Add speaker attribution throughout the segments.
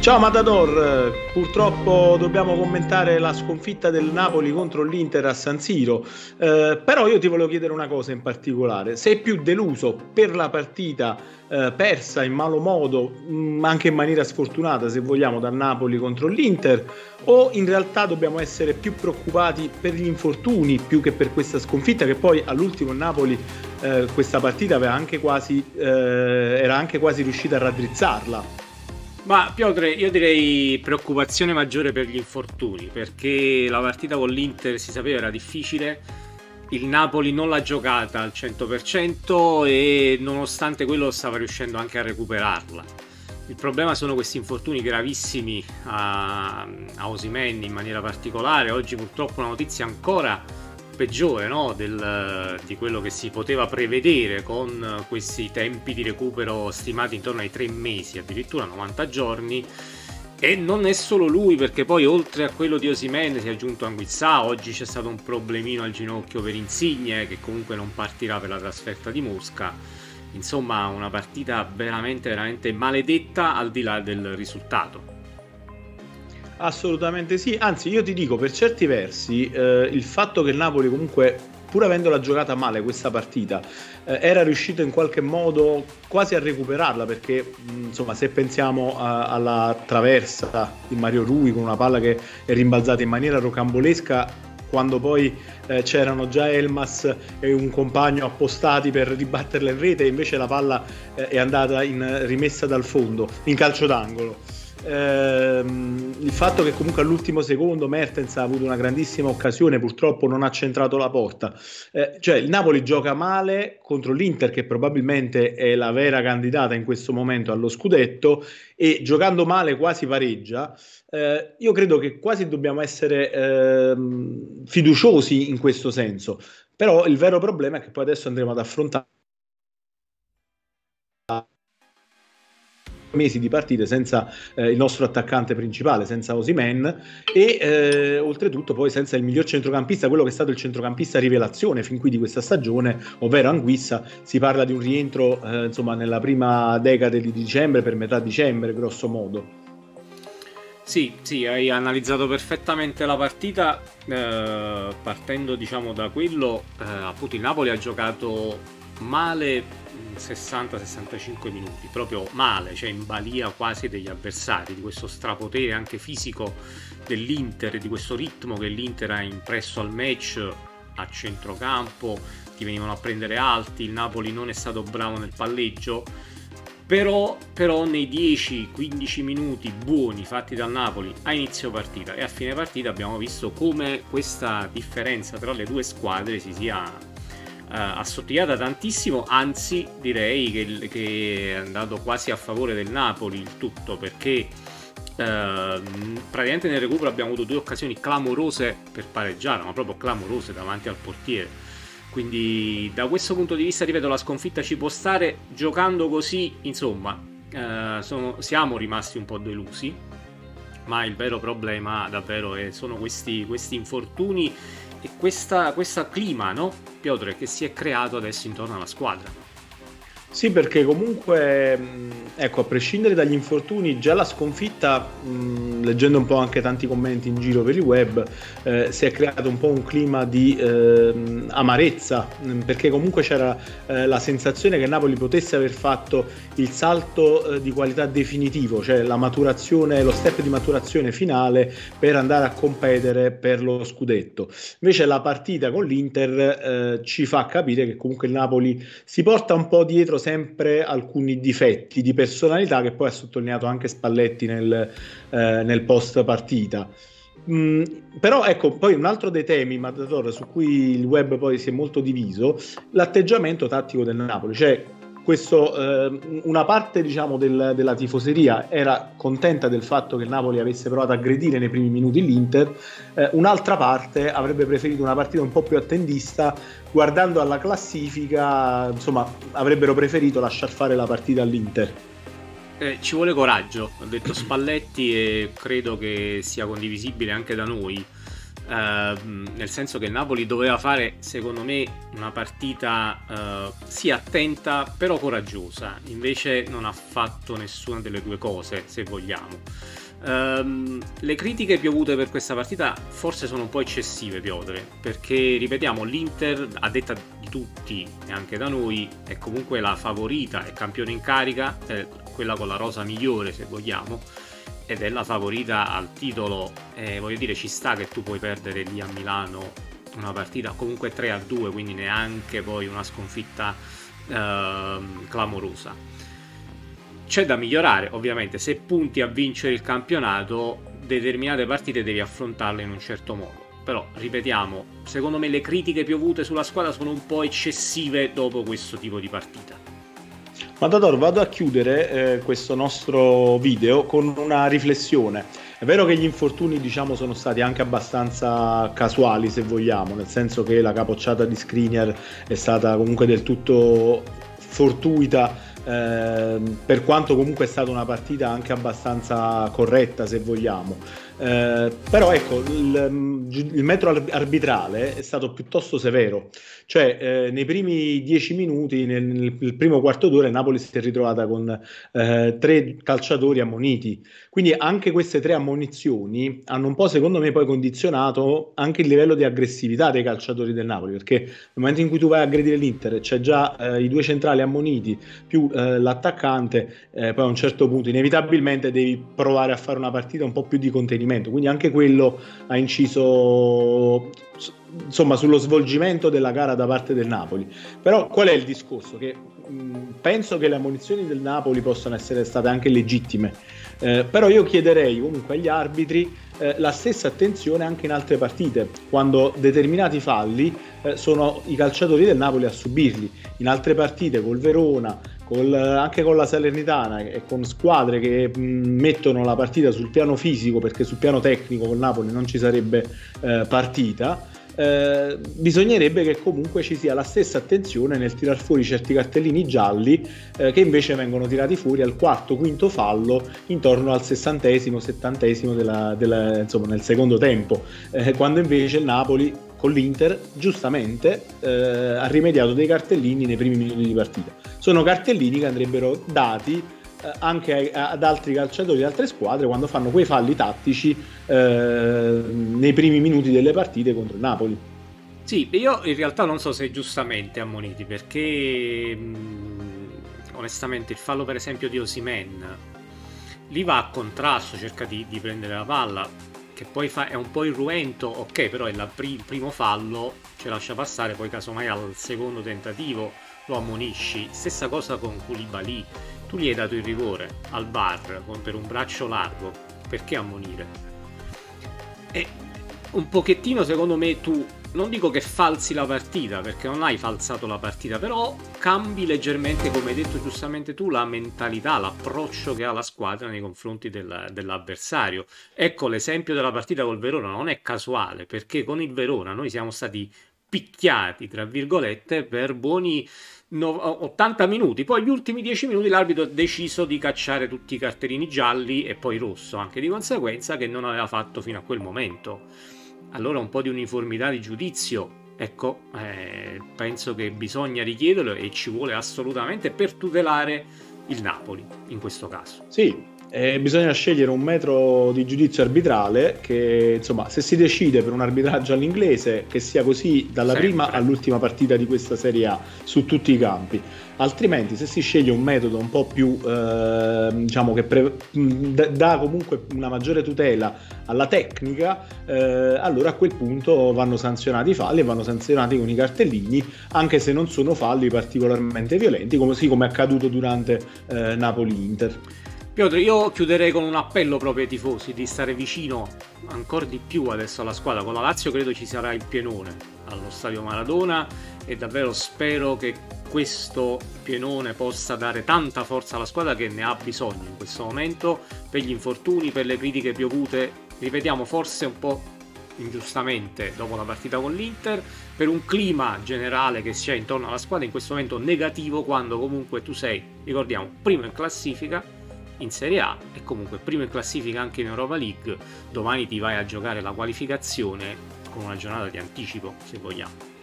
Speaker 1: Ciao Matador, purtroppo dobbiamo commentare la sconfitta del Napoli contro l'Inter a San Siro, eh, però io ti volevo chiedere una cosa in particolare, sei più deluso per la partita eh, persa in malo modo, mh, mm, anche in maniera sfortunata se vogliamo, da Napoli contro l'Inter, o in realtà dobbiamo essere più preoccupati per gli infortuni più che per questa sconfitta che poi all'ultimo Napoli eh, questa partita anche quasi, eh, era anche quasi riuscita a raddrizzarla?
Speaker 2: Ma Piotre, io direi preoccupazione maggiore per gli infortuni, perché la partita con l'Inter si sapeva era difficile, il Napoli non l'ha giocata al 100% e nonostante quello stava riuscendo anche a recuperarla. Il problema sono questi infortuni gravissimi a, a Osimen in maniera particolare. Oggi purtroppo una notizia ancora peggiore no? Del, di quello che si poteva prevedere con questi tempi di recupero stimati intorno ai tre mesi, addirittura 90 giorni. E non è solo lui, perché poi oltre a quello di Osimene si è aggiunto Anguissà, oggi c'è stato un problemino al ginocchio per Insigne, che comunque non partirà per la trasferta di Mosca. Insomma, una partita veramente, veramente maledetta al di là del risultato.
Speaker 1: Assolutamente sì, anzi io ti dico per certi versi eh, il fatto che il Napoli comunque pur avendola giocata male questa partita eh, era riuscito in qualche modo quasi a recuperarla perché mh, insomma se pensiamo a, alla traversa di Mario Rui con una palla che è rimbalzata in maniera rocambolesca quando poi eh, c'erano già Elmas e un compagno appostati per ribatterla in rete invece la palla eh, è andata in, rimessa dal fondo in calcio d'angolo ehm, il fatto che comunque all'ultimo secondo Mertens ha avuto una grandissima occasione, purtroppo non ha centrato la porta. Eh, cioè il Napoli gioca male contro l'Inter, che probabilmente è la vera candidata in questo momento allo scudetto, e giocando male quasi pareggia. Eh, io credo che quasi dobbiamo essere eh, fiduciosi in questo senso. Però il vero problema è che poi adesso andremo ad affrontare mesi di partite senza eh, il nostro attaccante principale, senza Osimen e eh, oltretutto poi senza il miglior centrocampista, quello che è stato il centrocampista rivelazione fin qui di questa stagione, ovvero Anguissa. Si parla di un rientro eh, insomma nella prima decade di dicembre, per metà dicembre, grosso modo.
Speaker 2: Sì, sì, hai analizzato perfettamente la partita eh, partendo diciamo da quello, eh, appunto il Napoli ha giocato male 60-65 minuti, proprio male, cioè in balia quasi degli avversari, di questo strapotere anche fisico dell'Inter, di questo ritmo che l'Inter ha impresso al match a centrocampo, ti venivano a prendere alti, il Napoli non è stato bravo nel palleggio, però, però nei 10-15 minuti buoni fatti dal Napoli a inizio partita e a fine partita abbiamo visto come questa differenza tra le due squadre si sia assottigliata tantissimo, anzi direi che, che, è andato quasi a favore del Napoli il tutto perché uh, praticamente nel recupero abbiamo avuto due occasioni clamorose per pareggiare, ma proprio clamorose davanti al portiere. Quindi da questo punto di vista, ripeto, la sconfitta ci può stare giocando così, insomma, uh, sono, siamo rimasti un po' delusi, ma il vero problema davvero è, sono questi, questi infortuni e questo clima, no? Piotr, che si è creato adesso intorno alla squadra.
Speaker 1: Sì, perché comunque, ecco, a prescindere dagli infortuni, già la sconfitta, mh, leggendo un po' anche tanti commenti in giro per il web, eh, si è creato un po' un clima di eh, amarezza, perché comunque c'era eh, la sensazione che Napoli potesse aver fatto il salto eh, di qualità definitivo, cioè la maturazione, lo step di maturazione finale per andare a competere per lo scudetto. Invece la partita con l'Inter eh, ci fa capire che comunque il Napoli si porta un po' dietro sempre alcuni difetti di personalità che poi ha sottolineato anche Spalletti nel, eh, nel post partita. Mm, però ecco, poi un altro dei temi, Matador, su cui il web poi si è molto diviso, l'atteggiamento tattico del Napoli, cioè questo, eh, una parte diciamo, del, della tifoseria era contenta del fatto che il Napoli avesse provato a aggredire nei primi minuti l'Inter, eh, un'altra parte avrebbe preferito una partita un po' più attendista, guardando alla classifica, insomma, avrebbero preferito lasciar fare la partita all'Inter.
Speaker 2: Eh, ci vuole coraggio, ha detto Spalletti e credo che sia condivisibile anche da noi Ehm, nel senso che il Napoli doveva fare, secondo me, una partita uh, sì attenta, però coraggiosa. Invece non ha fatto nessuna delle due cose, se vogliamo. Um, le critiche piovute per questa partita forse sono un po' eccessive, Piotre, perché ripetiamo, l'Inter, a detta di tutti e anche da noi, è comunque la favorita, è campione in carica, è quella con la rosa migliore, se vogliamo ed è la favorita al titolo. Eh, voglio dire, ci sta che tu puoi perdere lì a Milano una partita comunque 3 a 2, quindi neanche poi una sconfitta eh, clamorosa. C'è da migliorare, ovviamente, se punti a vincere il campionato, determinate partite devi affrontarle in un certo modo. Però, ripetiamo, secondo me le critiche piovute sulla squadra sono un po' eccessive dopo questo tipo di partita.
Speaker 1: Matador, vado a chiudere eh, questo nostro video con una riflessione. È vero che gli infortuni diciamo, sono stati anche abbastanza casuali, se vogliamo, nel senso che la capocciata di Skriniar è stata comunque del tutto fortuita, eh, per quanto comunque è stata una partita anche abbastanza corretta, se vogliamo. Eh, però ecco, il, il, metro arbitrale è stato piuttosto severo, cioè eh, nei primi dieci minuti, nel, nel, primo quarto d'ora, Napoli si è ritrovata con eh, tre calciatori ammoniti. Quindi anche queste tre ammonizioni hanno un po', secondo me, poi condizionato anche il livello di aggressività dei calciatori del Napoli, perché nel momento in cui tu vai a aggredire l'Inter c'è già eh, i due centrali ammoniti più eh, l'attaccante, poi a un certo punto inevitabilmente devi provare a fare una partita un po' più di contenimento svolgimento, quindi anche quello ha inciso insomma sullo svolgimento della gara da parte del Napoli. Però qual è il discorso? Che mh, penso che le ammonizioni del Napoli possano essere state anche legittime, eh, però io chiederei comunque agli arbitri eh, la stessa attenzione anche in altre partite, quando determinati falli eh, sono i calciatori del Napoli a subirli. In altre partite col Verona, col, anche con la Salernitana e con squadre che mettono la partita sul piano fisico perché sul piano tecnico con Napoli non ci sarebbe eh, partita. Eh, bisognerebbe che comunque ci sia la stessa attenzione nel tirar fuori certi cartellini gialli eh, che invece vengono tirati fuori al quarto, quinto fallo intorno al sessantesimo, settantesimo della, della, insomma, nel secondo tempo, eh, quando invece il Napoli con l'Inter giustamente eh, ha rimediato dei cartellini nei primi minuti di partita. Sono cartellini che andrebbero dati eh, anche ad altri calciatori di altre squadre quando fanno quei falli tattici eh, nei primi minuti delle partite contro il Napoli.
Speaker 2: Sì, io in realtà non so se giustamente ammoniti perché mh, onestamente il fallo per esempio di Osimen lì va a contrasto, cerca di, di prendere la palla, che poi fa, è un po' irruento, ok, però è pri- il primo fallo, ce lascia passare, poi casomai al secondo tentativo lo ammonisci. Stessa cosa con Koulibaly, tu gli hai dato il rigore al bar per un braccio largo, perché ammonire? E un pochettino secondo me tu non dico che falsi la partita, perché non hai falsato la partita, però cambi leggermente, come hai detto giustamente tu, la mentalità, l'approccio che ha la squadra nei confronti del, dell'avversario. Ecco, l'esempio della partita col Verona non è casuale, perché con il Verona noi siamo stati picchiati, tra virgolette, per buoni 80 minuti. Poi gli ultimi 10 minuti l'arbitro ha deciso di cacciare tutti i cartellini gialli e poi rosso, anche di conseguenza, che non aveva fatto fino a quel momento allora un po' di uniformità di giudizio, ecco, eh, penso che bisogna richiederlo e ci vuole assolutamente per tutelare il Napoli in questo caso.
Speaker 1: Sì, eh, bisogna scegliere un metro di giudizio arbitrale che, insomma, se si decide per un arbitraggio all'inglese, che sia così dalla Sempre. prima all'ultima partita di questa Serie A su tutti i campi. Altrimenti, se si sceglie un metodo un po' più, eh, diciamo, che pre- dà comunque una maggiore tutela alla tecnica, eh, allora a quel punto vanno sanzionati i falli e vanno sanzionati con i cartellini, anche se non sono falli particolarmente violenti, come, sì, come è accaduto durante eh, Napoli-Inter.
Speaker 2: Piotr, io chiuderei con un appello proprio ai tifosi di stare vicino ancora di più adesso alla squadra. Con la Lazio credo ci sarà il pienone allo stadio Maradona e davvero spero che questo pienone possa dare tanta forza alla squadra che ne ha bisogno in questo momento per gli infortuni, per le critiche piovute. Ripetiamo, forse un po' ingiustamente dopo la partita con l'Inter, per un clima generale che si ha intorno alla squadra in questo momento negativo quando comunque tu sei, ricordiamo, primo in classifica in Serie A e comunque primo in classifica anche in Europa League. Domani ti vai a giocare la qualificazione con una giornata di anticipo, se vogliamo.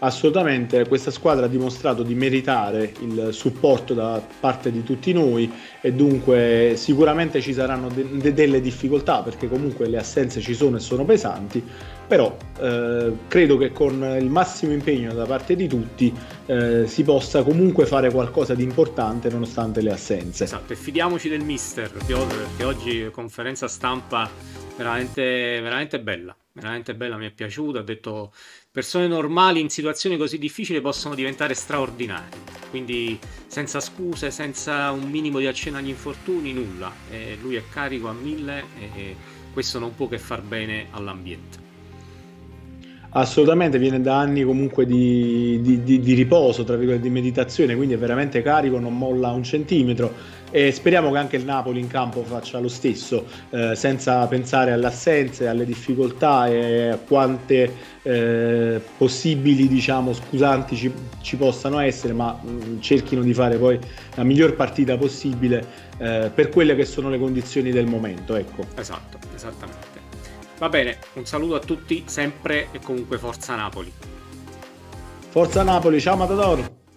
Speaker 1: Assolutamente, questa squadra ha dimostrato di meritare il supporto da parte di tutti noi e dunque sicuramente ci saranno de- de- delle difficoltà perché comunque le assenze ci sono e sono pesanti, però eh, credo che con il massimo impegno da parte di tutti eh, si possa comunque fare qualcosa di importante nonostante le assenze.
Speaker 2: Esatto, e fidiamoci del mister che oggi conferenza stampa veramente, veramente bella, veramente bella, mi è piaciuta, ha detto persone normali in situazioni così difficili possono diventare straordinarie. Quindi senza scuse, senza un minimo di accenno agli infortuni, nulla. E lui è carico a mille e questo non può che far bene all'ambiente.
Speaker 1: Assolutamente, viene da anni comunque di, di, di, di riposo, tra virgolette, di meditazione, quindi è veramente carico, non molla un centimetro e speriamo che anche il Napoli in campo faccia lo stesso, eh, senza pensare alle assenze, alle difficoltà e a quante eh, possibili diciamo, scusanti ci, ci, possano essere, ma mh, mm, cerchino di fare poi la miglior partita possibile eh, per quelle che sono le condizioni del momento. Ecco.
Speaker 2: Esatto, esattamente. Va bene, un saluto a tutti, sempre e comunque Forza Napoli.
Speaker 1: Forza Napoli, ciao Matador!